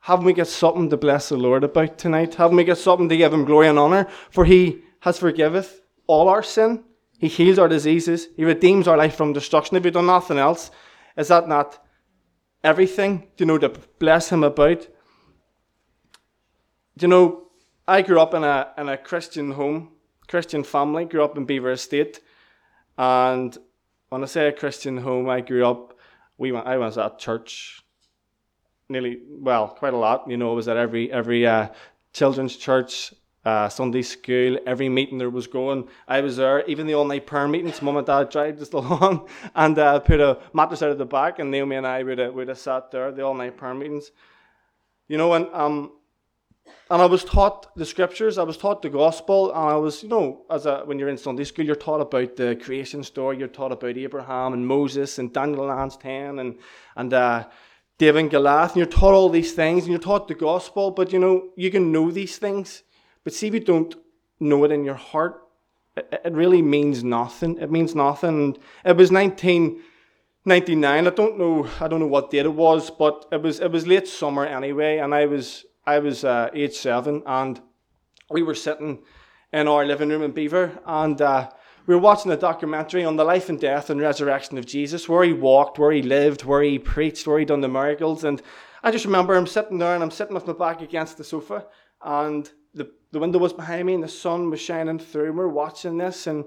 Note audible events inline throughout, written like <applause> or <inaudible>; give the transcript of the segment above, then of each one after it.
Haven't we got something to bless the Lord about tonight? Haven't we got something to give him glory and honor? For he has forgiveth all our sin. He heals our diseases. He redeems our life from destruction. If we've done nothing else, is that not everything, you know, to bless him about? You know, I grew up in a, in a Christian home, Christian family, grew up in Belvoir Estate. And when I say a Christian home, I grew up, we went, I was at church nearly, well, quite a lot. You know, was at every, every uh, children's church, uh, Sunday school, every meeting there was going. I was there, even the all night prayer meetings. Mum and Dad dragged us <laughs> along and uh, put a mattress out of the back, and Naomi and I would have, would have sat there, the all night prayer meetings. You know, and um, and I was taught the scriptures. I was taught the gospel, and I was, you know, as a when you're in Sunday school, you're taught about the creation story. You're taught about Abraham and Moses and Daniel Lance ten and and uh, David and Goliath, and you're taught all these things, and you're taught the gospel. But you know, you can know these things but see if you don't know it in your heart, it, really means nothing. It means nothing. It was 1999. I don't know. I don't know what date it was, but it was it was late summer anyway, and I was I was uh, age seven, and we were sitting in our living room in Belvoir, and uh, we were watching a documentary on the life and death and resurrection of Jesus, where he walked, where he lived, where he preached, where he done the miracles, and I just remember him sitting there, and I'm sitting with my back against the sofa, and the, the window was behind me and the sun was shining through. We're watching this. And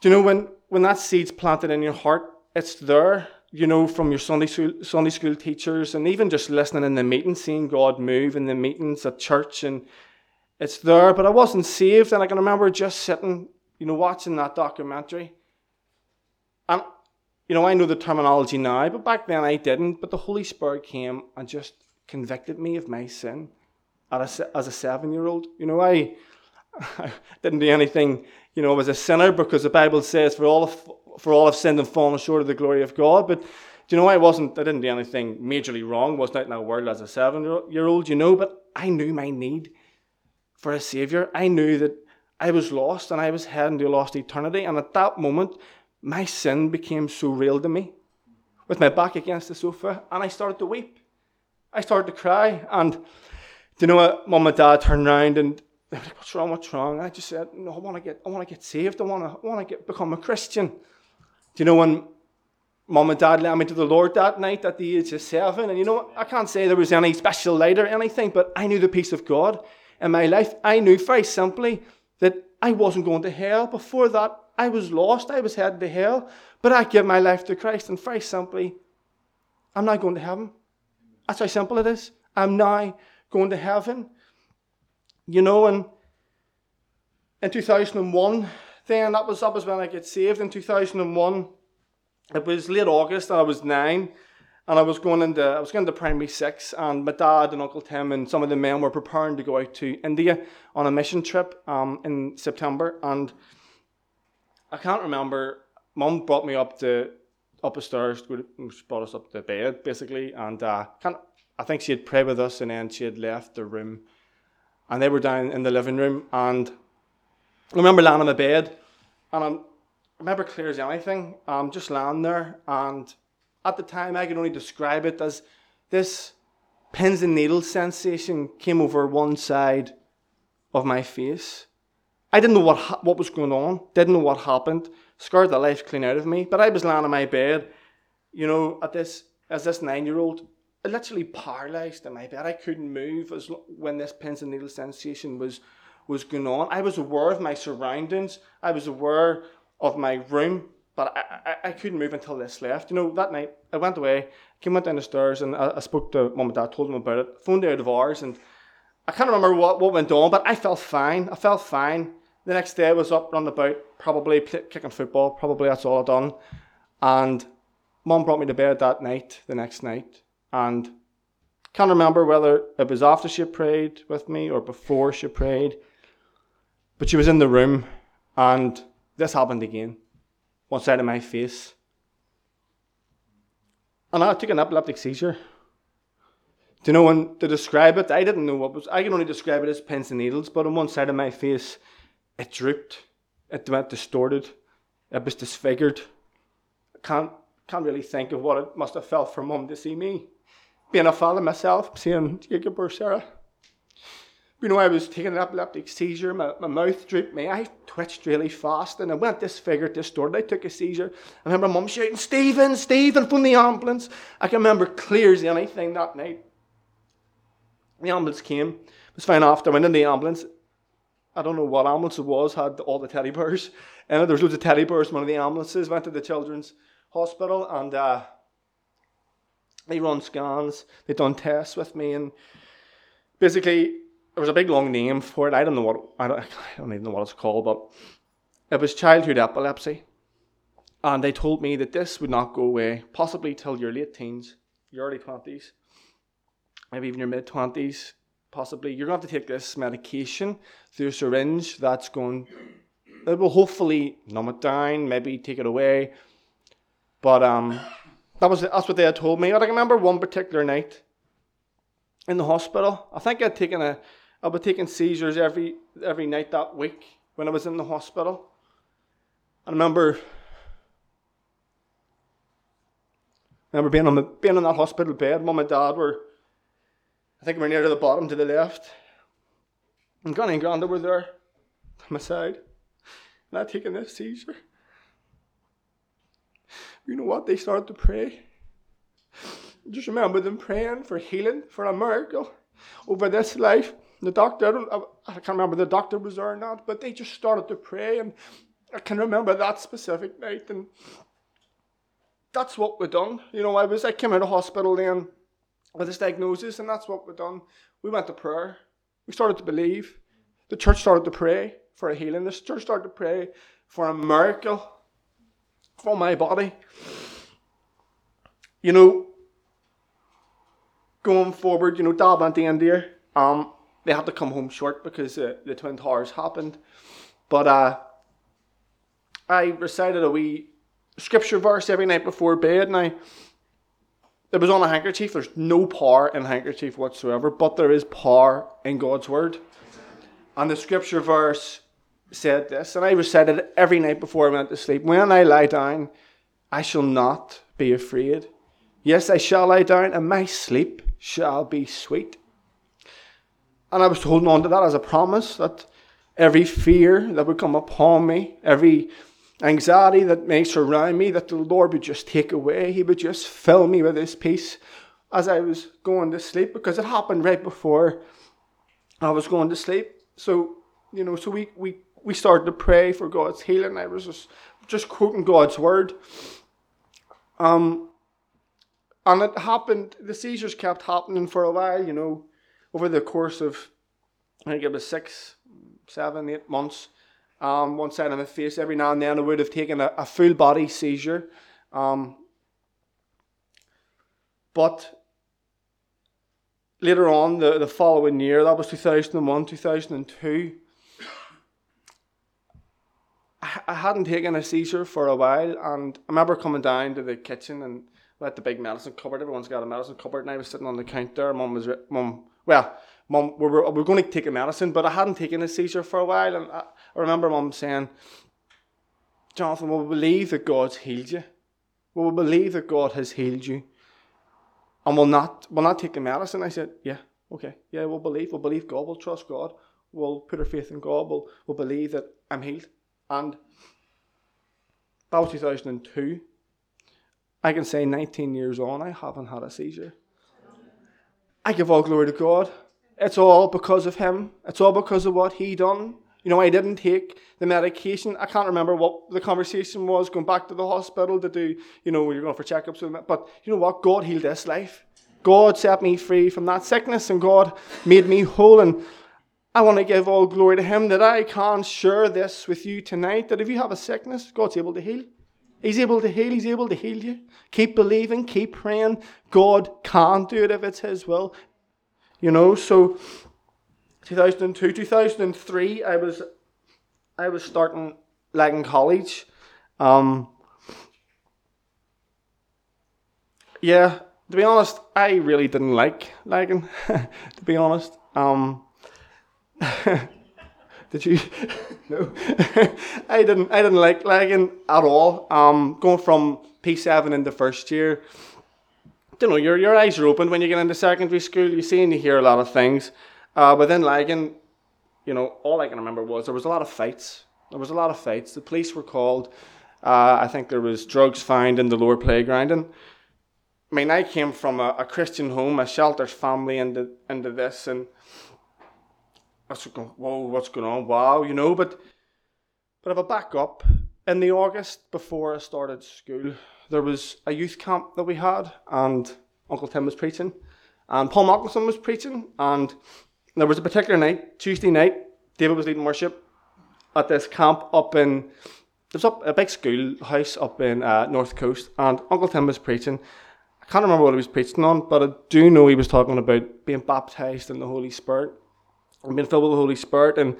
do you know when, when that seed's planted in your heart, it's there, you know, from your Sunday school, Sunday school teachers and even just listening in the meetings, seeing God move in the meetings at church. And it's there. But I wasn't saved. And I can remember just sitting, you know, watching that documentary. And, you know, I know the terminology now, but back then I didn't. But the Holy Spirit came and just convicted me of my sin as a, as seven year old. You know, I, I <laughs> didn't do anything, you know, I was a sinner because the Bible says, for all of, for all have sinned and fallen short of the glory of God. But, do you know, I wasn't, I didn't do anything majorly wrong, wasn't out in that world as a seven year old, you know, but I knew my need for a Savior. I knew that I was lost and I was heading to a lost eternity. And at that moment, my sin became so real to me with my back against the sofa and I started to weep. I started to cry. And do you know what? Mum and dad turned around and they were like, What's wrong? What's wrong? I just said, No, I want to get I want to get saved. I want to I want to get become a Christian. Do you know when mum and dad led me to the Lord that night at the age of seven? And you know what? I can't say there was any special light or anything, but I knew the peace of God in my life. I knew very simply that I wasn't going to hell. Before that, I was lost. I was headed to hell. But I gave my life to Christ, and very simply, I'm not going to heaven. That's how simple it is. I'm now going to heaven. You know, and in 2001, then that was, that was when I get saved. In 2001, it was late August and I was nine. And I was going into I was going to primary six, and my dad and Uncle Tim and some of the men were preparing to go out to India on a mission trip um, in September. And I can't remember. Mum brought me up to up the stairs, brought us up to bed basically, and uh, can't I think she had prayed with us and then she had left the room. And they were down in the living room. And I remember lying on my bed. And I'm, I remember clear as anything. I'm just lying there. And at the time, I could only describe it as this pins and needles sensation came over one side of my face. I didn't know what, ha- what was going on, didn't know what happened, scared the life clean out of me. But I was lying on my bed, you know, at this as this nine year old, literally paralyzed in my bed. I couldn't move as when this pins and needles sensation was was going on. I was aware of my surroundings. I was aware of my room, but I, I, I couldn't move until this left. You know, that night I went away, came went down the stairs, and I, I spoke to mum and dad, told them about it, phoned out of ours, and I can't remember what, what went on, but I felt fine. I felt fine. The next day I was up running about, probably kicking football, probably that's all i done. And mum brought me to bed that night, the next night, and can't remember whether it was after she prayed with me or before she prayed. But she was in the room and this happened again. One side of my face. And I took an epileptic seizure. Do you know when to describe it? I didn't know what was I can only describe it as pins and needles, but on one side of my face it drooped. It went distorted. It was disfigured. I can't can't really think of what it must have felt for mum to see me being a father myself, seeing Jacob or Sarah. You know, I was taking an epileptic seizure, my, my mouth drooped, my eye twitched really fast, and I went disfigured, distorted. I took a seizure. I remember mum shouting, Stephen, Stephen, from the ambulance. I can remember clear as anything that night. The ambulance came. It was fine after I went in the ambulance. I don't know what ambulance it was, had all the teddy bears. And there was loads of teddy bears in one of the ambulances. Went to the children's hospital and uh, they run scans. They done tests with me and basically there was a big long name for it. I don't know what I don't, <laughs> I don't even know what it's called, but it was childhood epilepsy. And they told me that this would not go away, possibly till your late teens, your early twenties, maybe even your mid twenties, possibly. You're going to have to take this medication through a syringe that's going it will hopefully numb it down, maybe take it away. But um that was that's what they had told me. I remember one particular night in the hospital. I think I'd taken a I was taking seizures every every night that week when I was in the hospital. I remember I remember being on the being on that hospital bed. Mum and Dad were, I think, we were near to the bottom to the left, and Granny and Granda were there, on my side, and I'd taken this seizure. You know what? They started to pray. Just remember them praying for healing, for a miracle over this life. The doctor, I, can't remember the doctor was there or not, but they just started to pray, and I can remember that specific night, and that's what we done. You know, I was I came out of hospital then with this diagnosis, and that's what we done. We went to prayer. We started to believe. The church started to pray for a healing. The church started to pray for a miracle for my body. You know, going forward, you know, Dad went to India. Um, they had to come home short because uh, the Twin Towers happened. But uh, I recited a wee scripture verse every night before bed. Now, it was on a handkerchief. There's no power in a handkerchief whatsoever, but there is power in God's word. And the scripture verse said this, and I recited it every night before I went to sleep. When I lie down, I shall not be afraid. Yes, I shall lie down, and my sleep shall be sweet. And I was holding on to that as a promise that every fear that would come upon me, every anxiety that may surround me, that the Lord would just take away. He would just fill me with His peace as I was going to sleep because it happened right before I was going to sleep. So, you know, so we, we, we started to pray for God's healing. I was just, just quoting God's word. Um, and it happened, the seizures kept happening for a while, you know over the course of, I think it was six, seven, eight months, um, one side of my face, every now and then I would have taken a, a full body seizure. Um, but later on, the, the following year, that was 2001, 2002, I, I hadn't taken a seizure for a while, and I remember coming down to the kitchen and we had the big medicine cupboard. Everyone's got a medicine cupboard, and I was sitting on the counter. Mum was, mum well, mum, we were, we were going to take a medicine, but I hadn't taken a seizure for a while. And I, I remember mum saying, Jonathan, will we believe that God's healed you? Will we believe that God has healed you? And we'll not, we'll not take the medicine? I said, yeah, okay. Yeah, we'll believe. We'll believe God. We'll trust God. We'll put our faith in God. We'll, we'll believe that I'm healed. And that was 2002. I can say 19 years on, I haven't had a seizure. I give all glory to God. It's all because of Him. It's all because of what He done. You know, I didn't take the medication. I can't remember what the conversation was going back to the hospital to do, you know, you're going for checkups. But you know what? God healed this life. God set me free from that sickness and God made me whole. And I want to give all glory to Him that I can share this with you tonight that if you have a sickness, God's able to heal. He's able to heal. He's able to heal you. Keep believing. Keep praying. God can't do it if it's His will. You know, so 2002, 2003, I was, I was starting Lagan College. Um, yeah, to be honest, I really didn't like Lagan. <laughs> to be honest, um, <laughs> did you? <laughs> no, <laughs> I didn't. I didn't like Lagan at all. Um, going from P seven into first year, don't know, your, your eyes are open when you get into secondary school. You see and you hear a lot of things. Uh, but then Lagan, you know, all I can remember was there was a lot of fights. There was a lot of fights. The police were called. Uh, I think there was drugs found in the lower playground. And I mean, I came from a, a Christian home, a sheltered family into, into this. And Was going, whoa, what's going on? Wow, you know. But, but if I back up, in the August before I started school, there was a youth camp that we had, and Uncle Tim was preaching, and Paul Mockelson was preaching, and there was a particular night, Tuesday night, David was leading worship at this camp up in, there was up a big schoolhouse up in uh, North Coast, and Uncle Tim was preaching. I can't remember what he was preaching on, but I do know he was talking about being baptized in the Holy Spirit being filled with the Holy Spirit, and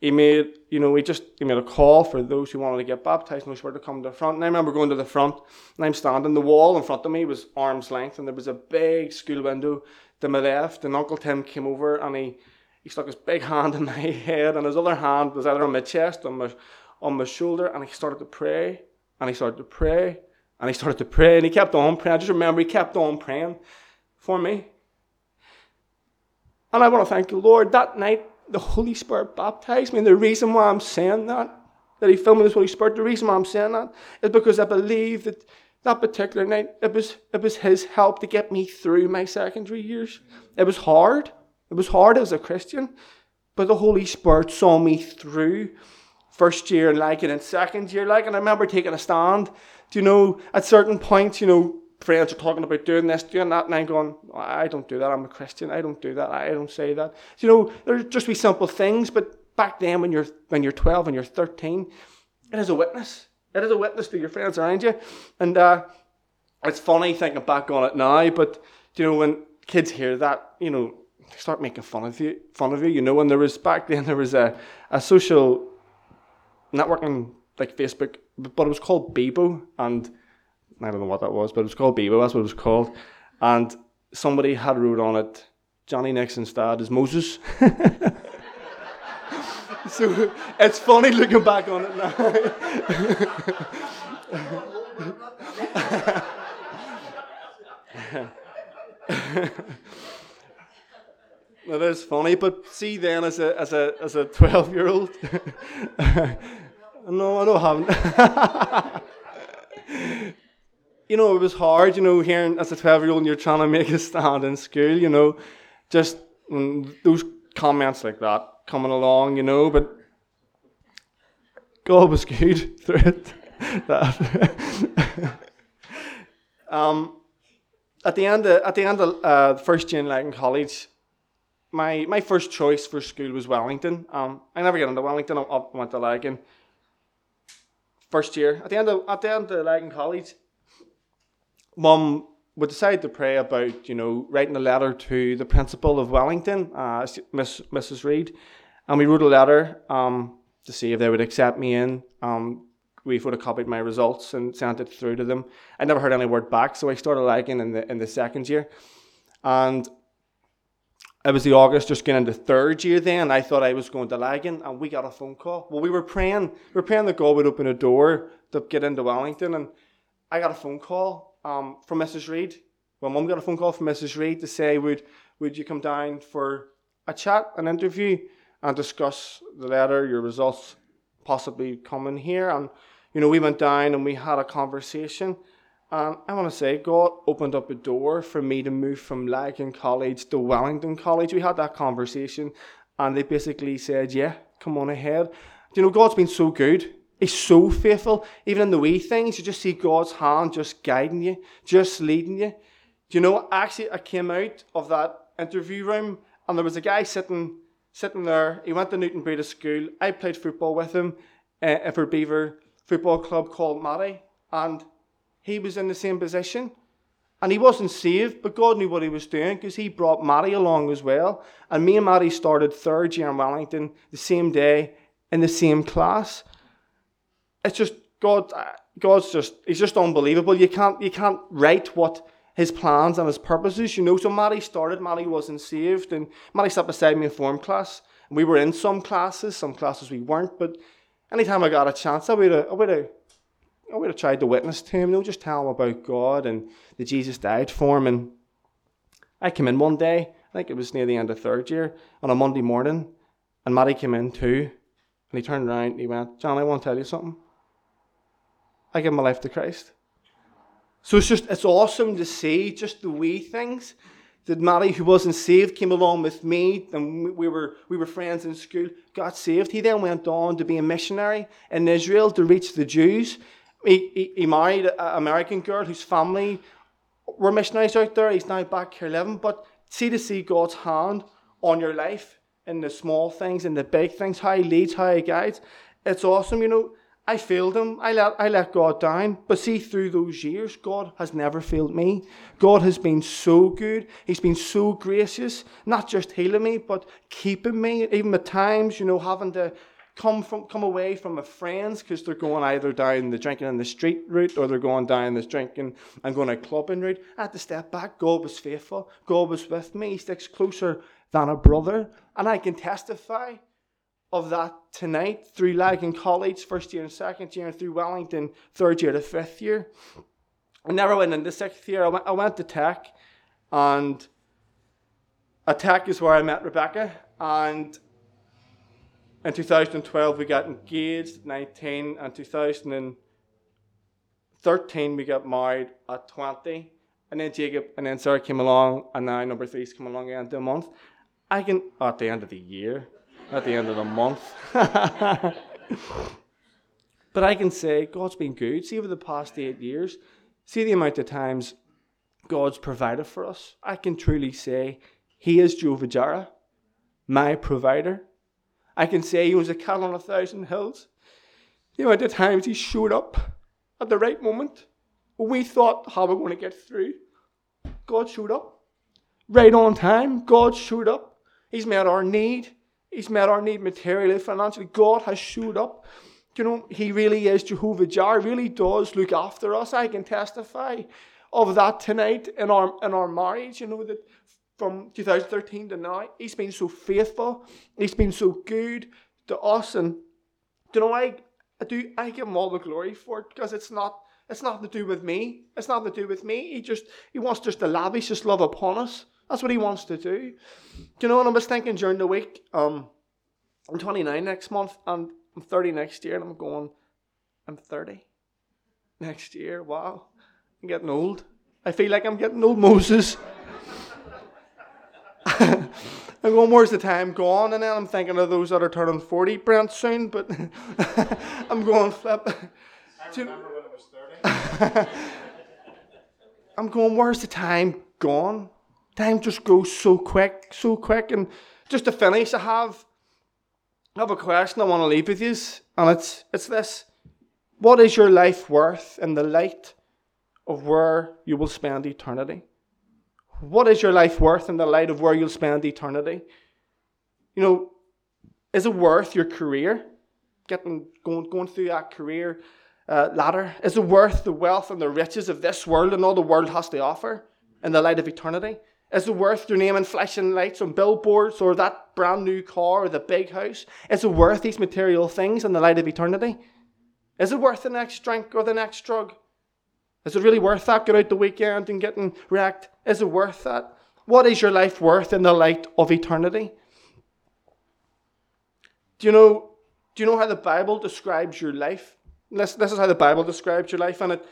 he made, you know, he just he made a call for those who wanted to get baptized and were to come to the front. And I remember going to the front, and I'm standing. The wall in front of me was arm's length, and there was a big school window to my left. And Uncle Tim came over, and he he stuck his big <laughs> hand in my head, and his other hand was either on my chest, on my on my shoulder, and he started to pray, and he started to pray, and he started to pray, and he kept on praying. I just remember he kept on praying for me. And I want to thank the Lord that night the Holy Spirit baptized me. And the reason why I'm saying that, that He filled me with the Holy Spirit, the reason why I'm saying that is because I believe that that particular night, it was, it was His help to get me through my secondary years. It was hard. It was hard as a Christian, but the Holy Spirit saw me through first year and like it in second year, like, and I remember taking a stand. You know, at certain points, you know, friends are talking about doing this, doing that, and I'm going, I don't do that. I'm a Christian. I don't do that. I don't say that. You know, there's just be simple things, but back then when you're when you're 12 and you're 13, it is a witness. It is a witness to your friends around you, and uh, it's funny thinking back on it now. But you know, when kids hear that, you know, they start making fun of you. Fun of you, you know. And there was back then there was a a social networking like Facebook, but it was called Bebo, and I don't know what that was, but it was called Bebo. That's what it was called. And somebody had wrote on it, Johnny Nixon's dad is Moses. <laughs> so it's funny looking back on it now. <laughs> It is funny, but see then as a as a as a twelve year old. <laughs> no, I don't have you know, it was hard, you know, hearing as a 12 year old you're trying to make a stand in school, you know, just those comments like that coming along, you know, but God was good <laughs> through it. <laughs> um, at the end of, at the end of uh, first year in Lagan College, my, my first choice for school was Wellington. Um, I never got into Wellington. I, I went to Lagan. First year, at the end of at the end of Lagan College, mum we decided to pray about, you know, writing a letter to the principal of Wellington, uh, Miss, Mrs. Reed, and we wrote a letter um, to see if they would accept me in. Um, we photocopied my results and sent it through to them. I never heard any word back, so I started Lagan in the in the second year, and it was the August, just getting into third year. Then I thought I was going to Lagan, and we got a phone call. Well, we were praying, we were praying that God would open a door to get into Wellington, and I got a phone call um, from Mrs. Reed. Well, mum got a phone call from Mrs. Reed to say, would, would you come down for a chat, an interview, and discuss the letter, your results, possibly coming here? And, you know, we went down and we had a conversation. And I want to say, God opened up a door for me to move from Lagan College to Wellington College. We had that conversation, and they basically said, Yeah, come on ahead. You know, God's been so good. He's so faithful. Even in the wee things, you just see God's hand just guiding you, just leading you. Do you know, actually, I came out of that interview room and there was a guy sitting sitting there. He went to Newtownbreda School. I played football with him uh, for Belvoir Football Club called Matty, and he was in the same position. And he wasn't saved, but God knew what he was doing because he brought Matty along as well. And me and Matty started third year in Wellington the same day in the same class it's just God. Uh, God's just he's just unbelievable. You can't you can't write what his plans and his purposes. You know, so Matty started. Matty wasn't saved, and Matty sat beside me in form class. And we were in some classes, some classes we weren't. But anytime I got a chance, I would have, I would have I would have tried to witness to him, you know, just tell him about God and that Jesus died for him. And I came in one day, I think it was near the end of third year, on a Monday morning, and Matty came in too. And he turned around and he went, John, I want to tell you something. I give my life to Christ. So it's just, it's awesome to see just the wee things that Matty, who wasn't saved, came along with me, and we were, we were friends in school, got saved. He then went on to be a missionary in Israel to reach the Jews. He, he, he married an American girl whose family were missionaries out there. He's now back here living. But see to see God's hand on your life in the small things, in the big things, how He leads, how He guides. It's awesome, you know. I failed him. I let, I let God down. But see, through those years, God has never failed me. God has been so good. He's been so gracious, not just healing me, but keeping me. Even at times, you know, having to come from come away from my friends because they're going either down the drinking in the street route or they're going down this drinking and going out clubbing route. I had to step back. God was faithful. God was with me. He sticks closer than a brother. And I can testify of that tonight through Lagan College, first year and second year, and through Wellington, third year to fifth year. I never went into sixth year. I went, I went to Tech, and at Tech is where I met Rebecca. And in 2012, we got engaged at 19, and 2013, we got married at 20. And then Jacob and then Sarah came along, and now number three's come along at the end of the month. I can, at the end of the year, at the end of the month. <laughs> but I can say God's been good. See, over the past eight years, see the amount of times God's provided for us. I can truly say He is Jehovah Jireh, my provider. I can say He was a cat on a thousand hills. The amount of times He showed up at the right moment when we thought, how we're we going to get through? God showed up. Right on time, God showed up. He's met our need. He's met our need materially, financially. God has showed up. You know, He really is Jehovah Jireh, really does look after us. I can testify of that tonight in our in our marriage. You know, that from 2013 to now, He's been so faithful, He's been so good to us. And you know, I, I do I give him all the glory for it because it's not it's nothing to do with me. It's nothing to do with me. He just he wants just to lavish his love upon us. That's what he wants to do. Do you know what I was thinking during the week? Um, I'm 29 next month and I'm 30 next year, and I'm going, I'm 30 next year. Wow, I'm getting old. I feel like I'm getting old Moses. <laughs> I'm going, where's the time gone? And then I'm thinking of those that are turning 40, Brent, soon, but <laughs> I'm going, flip. I remember when it was 30. <laughs> I'm going, where's the time gone? Time just goes so quick, so quick. And just to finish, I have, I have a question I want to leave with you, and it's, it's this. What is your life worth in the light of where you will spend eternity? What is your life worth in the light of where you'll spend eternity? You know, is it worth your career? Getting going going through that career uh, ladder? Is it worth the wealth and the riches of this world and all the world has to offer in the light of eternity? Is it worth your name and flashing lights on billboards or that brand new car or the big house? Is it worth these material things in the light of eternity? Is it worth the next drink or the next drug? Is it really worth that? Get out the weekend and getting wrecked? Is it worth that? What is your life worth in the light of eternity? Do you know, do you know how the Bible describes your life? This, this is how the Bible describes your life, and it,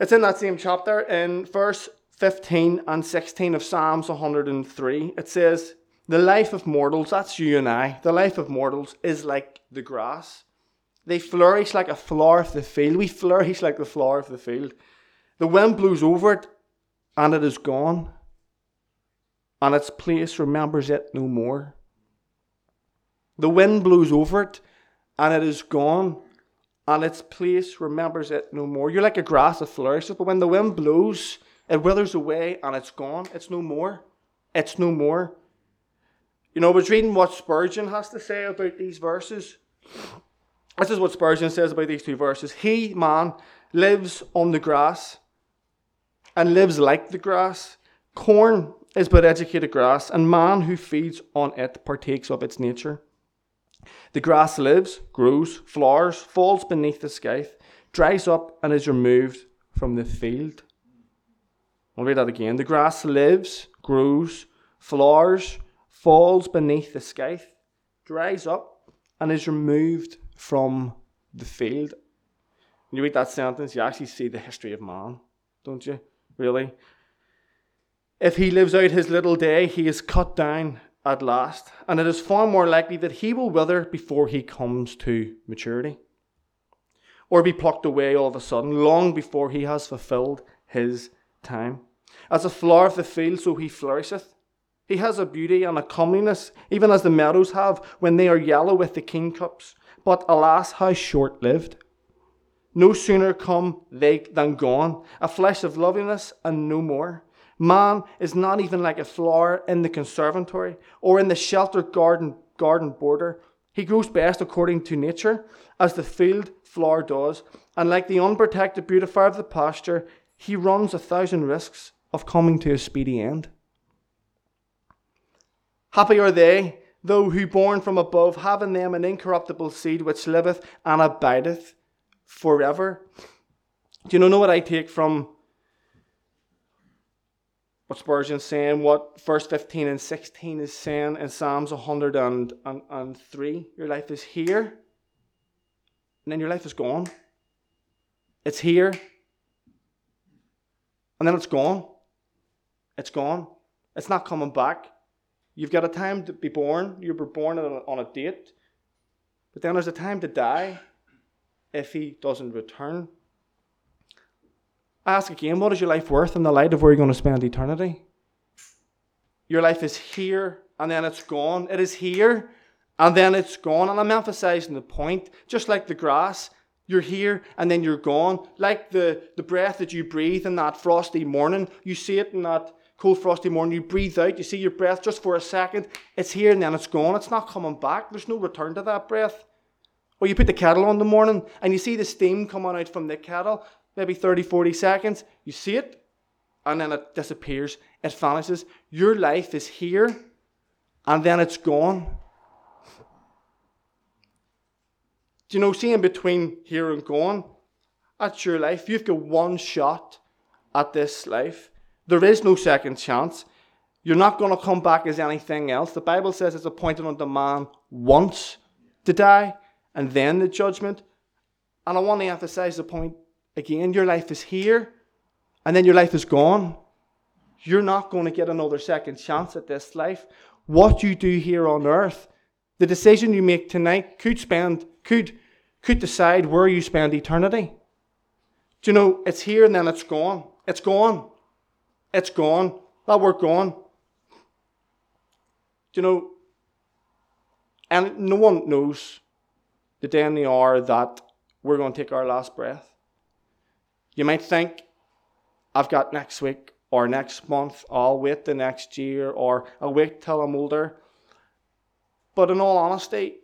it's in that same chapter in verse 15 and 16 of Psalms 103, it says, The life of mortals, that's you and I, the life of mortals is like the grass. They flourish like a flower of the field. We flourish like the flower of the field. The wind blows over it, and it is gone, and its place remembers it no more. The wind blows over it, and it is gone, and its place remembers it no more. You're like a grass that flourishes, but when the wind blows, it withers away and it's gone. It's no more. It's no more. You know, I was reading what Spurgeon has to say about these verses. This is what Spurgeon says about these two verses. He, man, lives on the grass and lives like the grass. Corn is but educated grass, and man who feeds on it partakes of its nature. The grass lives, grows, flowers, falls beneath the scythe, dries up and is removed from the field. I'll read that again. The grass lives, grows, flowers, falls beneath the scythe, dries up, and is removed from the field. When you read that sentence, you actually see the history of man, don't you? Really? If he lives out his little day, he is cut down at last, and it is far more likely that he will wither before he comes to maturity, or be plucked away all of a sudden, long before he has fulfilled his time. As a flower of the field, so he flourisheth. He has a beauty and a comeliness, even as the meadows have when they are yellow with the kingcups. But alas, how short lived! No sooner come they than gone, a flash of loveliness and no more. Man is not even like a flower in the conservatory or in the sheltered garden, garden border. He grows best according to nature, as the field flower does, and like the unprotected beautifier of the pasture, he runs a thousand risks of coming to a speedy end. Happy are they, though who born from above have in them an incorruptible seed which liveth and abideth forever. Do you know what I take from what Spurgeon's saying, what verse 15 and 16 is saying in Psalms 103? Your life is here, and then your life is gone. It's here, and then it's gone. It's gone. It's not coming back. You've got a time to be born. You were born on a, on a date. But then there's a time to die if he doesn't return. Ask again, what is your life worth in the light of where you're going to spend eternity? Your life is here and then it's gone. It is here and then it's gone. And I'm emphasizing the point, just like the grass, you're here and then you're gone. Like the, the breath that you breathe in that frosty morning, you see it in that cold frosty morning, you breathe out, you see your breath just for a second, it's here and then it's gone. It's not coming back. There's no return to that breath. Or you put the kettle on the morning and you see the steam coming out from the kettle, maybe 30, 40 seconds, you see it, and then it disappears, it vanishes. Your life is here and then it's gone. Do you know, seeing between here and gone, that's your life. You've got one shot at this life. There is no second chance. You're not going to come back as anything else. The Bible says it's appointed unto man once to die and then the judgment. And I want to emphasize the point again your life is here and then your life is gone. You're not going to get another second chance at this life. What you do here on earth, the decision you make tonight could spend, could, could decide where you spend eternity. Do you know, it's here and then it's gone. It's gone. It's gone. That work gone. Do you know, and no one knows the day and the hour that we're going to take our last breath. You might think, I've got next week or next month, I'll wait the next year, or I'll wait till I'm older. But in all honesty,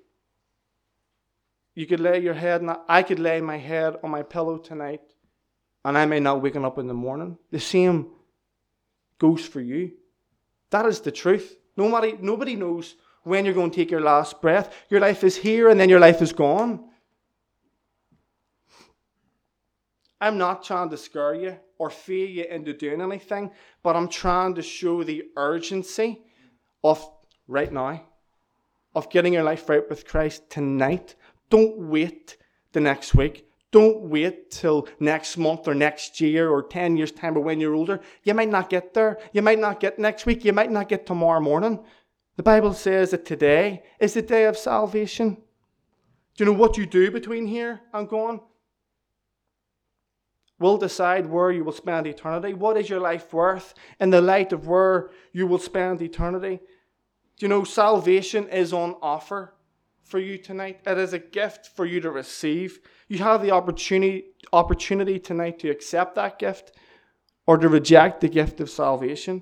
you could lay your head, and I could lay my head on my pillow tonight, and I may not waken up in the morning. The same goes for you. That is the truth. Nobody, nobody knows when you're going to take your last breath. Your life is here, and then your life is gone. I'm not trying to scare you or fear you into doing anything, but I'm trying to show the urgency of right now, of getting your life right with Christ tonight. Don't wait the next week. Don't wait till next month or next year or 10 years' time or when you're older. You might not get there. You might not get next week. You might not get tomorrow morning. The Bible says that today is the day of salvation. Do you know what you do between here and gone? Will decide where you will spend eternity. What is your life worth in the light of where you will spend eternity? Do you know salvation is on offer for you tonight? It is a gift for you to receive. You have the opportunity opportunity tonight to accept that gift or to reject the gift of salvation.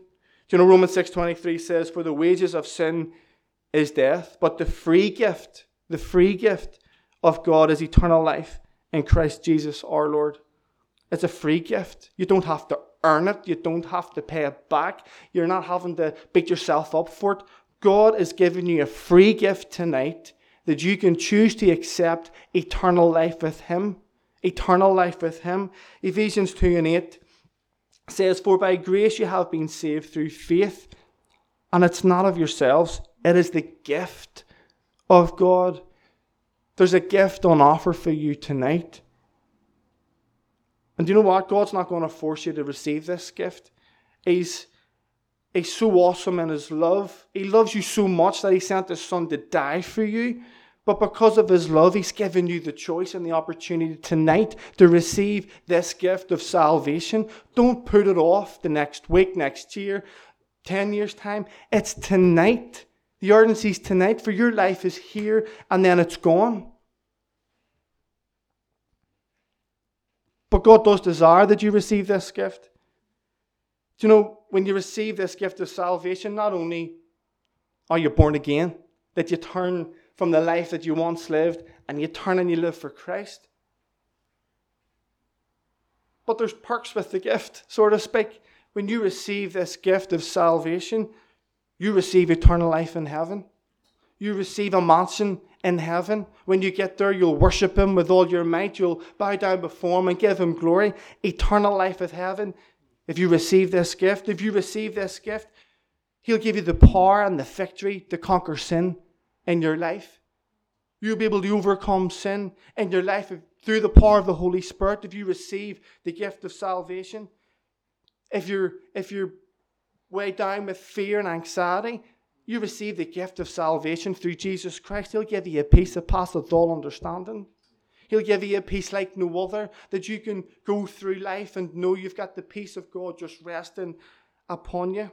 Do you know Romans 6:23 says for the wages of sin is death, but the free gift, the free gift of God is eternal life in Christ Jesus our Lord. It's a free gift. You don't have to earn it. You don't have to pay it back. You're not having to beat yourself up for it. God is giving you a free gift tonight that you can choose to accept eternal life with Him eternal life with Him. Ephesians 2 and 8 says, For by grace you have been saved through faith, and it's not of yourselves, it is the gift of God. There's a gift on offer for you tonight. And do you know what? God's not going to force you to receive this gift. He's, he's so awesome in His love. He loves you so much that He sent His Son to die for you. But because of His love, He's given you the choice and the opportunity tonight to receive this gift of salvation. Don't put it off the next week, next year, 10 years' time. It's tonight. The urgency is tonight, for your life is here and then it's gone. But God does desire that you receive this gift. Do you know, when you receive this gift of salvation, not only are you born again, that you turn from the life that you once lived and you turn and you live for Christ. But there's perks with the gift, so to speak. When you receive this gift of salvation, you receive eternal life in heaven. You receive a mansion in heaven. When you get there, you'll worship Him with all your might. You'll bow down before Him and give Him glory. Eternal life in heaven. If you receive this gift, if you receive this gift, He'll give you the power and the victory to conquer sin in your life. You'll be able to overcome sin in your life through the power of the Holy Spirit if you receive the gift of salvation. If you're, if you're weighed down with fear and anxiety, you receive the gift of salvation through Jesus Christ. He'll give you a peace that passeth all understanding. He'll give you a peace like no other, that you can go through life and know you've got the peace of God just resting upon you.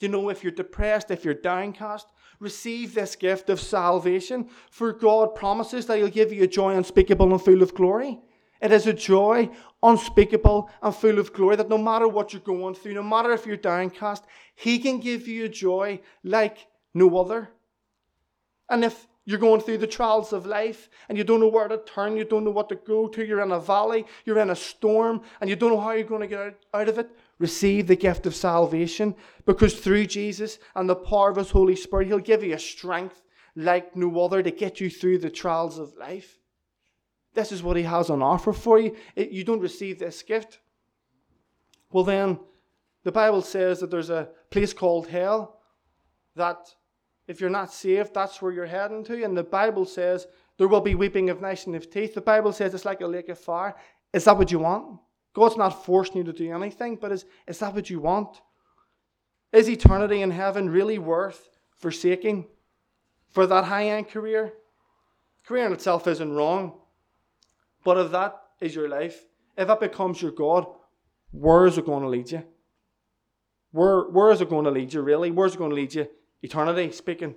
You know if you're depressed, if you're downcast, receive this gift of salvation, for God promises that He'll give you a joy unspeakable and full of glory. It is a joy unspeakable and full of glory that no matter what you're going through, no matter if you're downcast, He can give you a joy like no other. And if you're going through the trials of life and you don't know where to turn, you don't know what to go to, you're in a valley, you're in a storm, and you don't know how you're going to get out of it, receive the gift of salvation because through Jesus and the power of His Holy Spirit, He'll give you a strength like no other to get you through the trials of life. This is what He has on offer for you. It, you don't receive this gift. Well, then, the Bible says that there's a place called hell that if you're not saved, that's where you're heading to. And the Bible says there will be weeping of gnashing of teeth. The Bible says it's like a lake of fire. Is that what you want? God's not forcing you to do anything, but is, is that what you want? Is eternity in heaven really worth forsaking for that high end career? Career in itself isn't wrong. But if that is your life, if that becomes your God, where is it going to lead you? Where, where is it going to lead you, really? Where's it going to lead you? Eternity, speaking.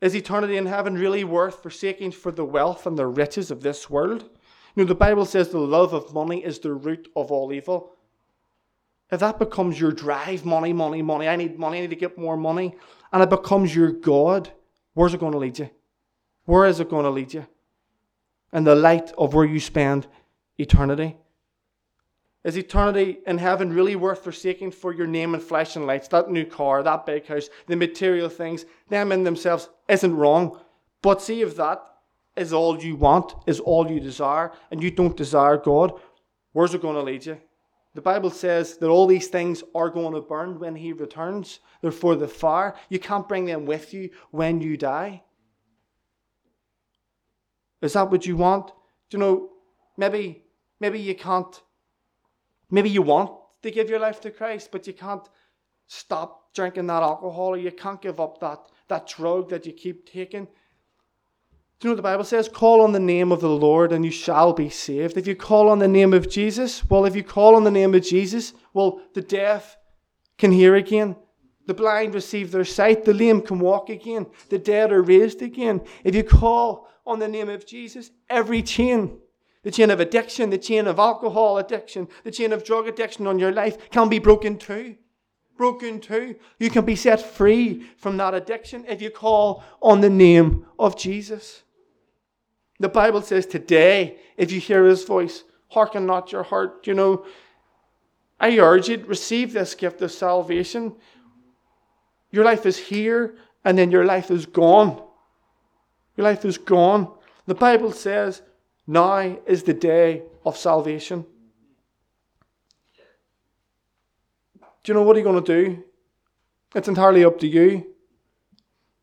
Is eternity in heaven really worth forsaking for the wealth and the riches of this world? You know, the Bible says the love of money is the root of all evil. If that becomes your drive, money, money, money, I need money, I need to get more money, and it becomes your God, where's it going to lead you? Where is it going to lead you? And the light of where you spend eternity? Is eternity in heaven really worth forsaking for your name and flesh and lights? That new car, that big house, the material things, them in themselves isn't wrong. But see if that is all you want, is all you desire, and you don't desire God, where's it going to lead you? The Bible says that all these things are going to burn when He returns. They're for the fire. You can't bring them with you when you die. Is that what you want? Do you know, maybe, maybe you can't, maybe you want to give your life to Christ, but you can't stop drinking that alcohol or you can't give up that, that drug that you keep taking. Do you know what the Bible says? Call on the name of the Lord and you shall be saved. If you call on the name of Jesus, well, if you call on the name of Jesus, well, the deaf can hear again. The blind receive their sight. The lame can walk again. The dead are raised again. If you call on the name of Jesus, every chain, the chain of addiction, the chain of alcohol addiction, the chain of drug addiction on your life can be broken too. Broken too. You can be set free from that addiction if you call on the name of Jesus. The Bible says today, if you hear his voice, hearken not your heart. You know, I urge you to receive this gift of salvation. Your life is here and then your life is gone. Your life is gone. The Bible says Now is the day of salvation. Do you know what you're you going to do? It's entirely up to you.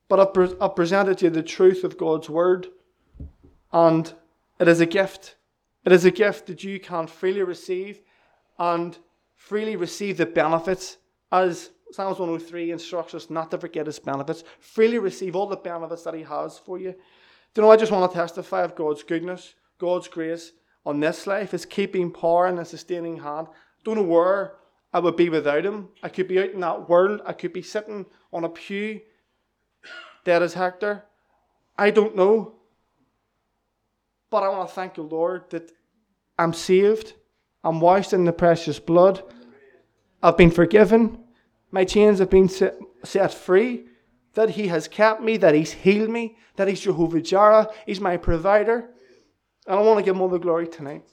But I've, pre- I've presented to you the truth of God's word, and it is a gift. It is a gift that you can freely receive and freely receive the benefits as Psalms 103 instructs us not to forget his benefits. Freely receive all the benefits that he has for you. Do you know, I just want to testify of God's goodness, God's grace on this life, his keeping power and his sustaining hand. Don't know where I would be without him. I could be out in that world. I could be sitting on a pew, dead as Hector. I don't know. But I want to thank you, Lord, that I'm saved. I'm washed in the precious blood. I've been forgiven. My chains have been set, set free. That He has kept me, that He's healed me, that He's Jehovah Jireh, He's my provider. And I want to give Him all the glory tonight.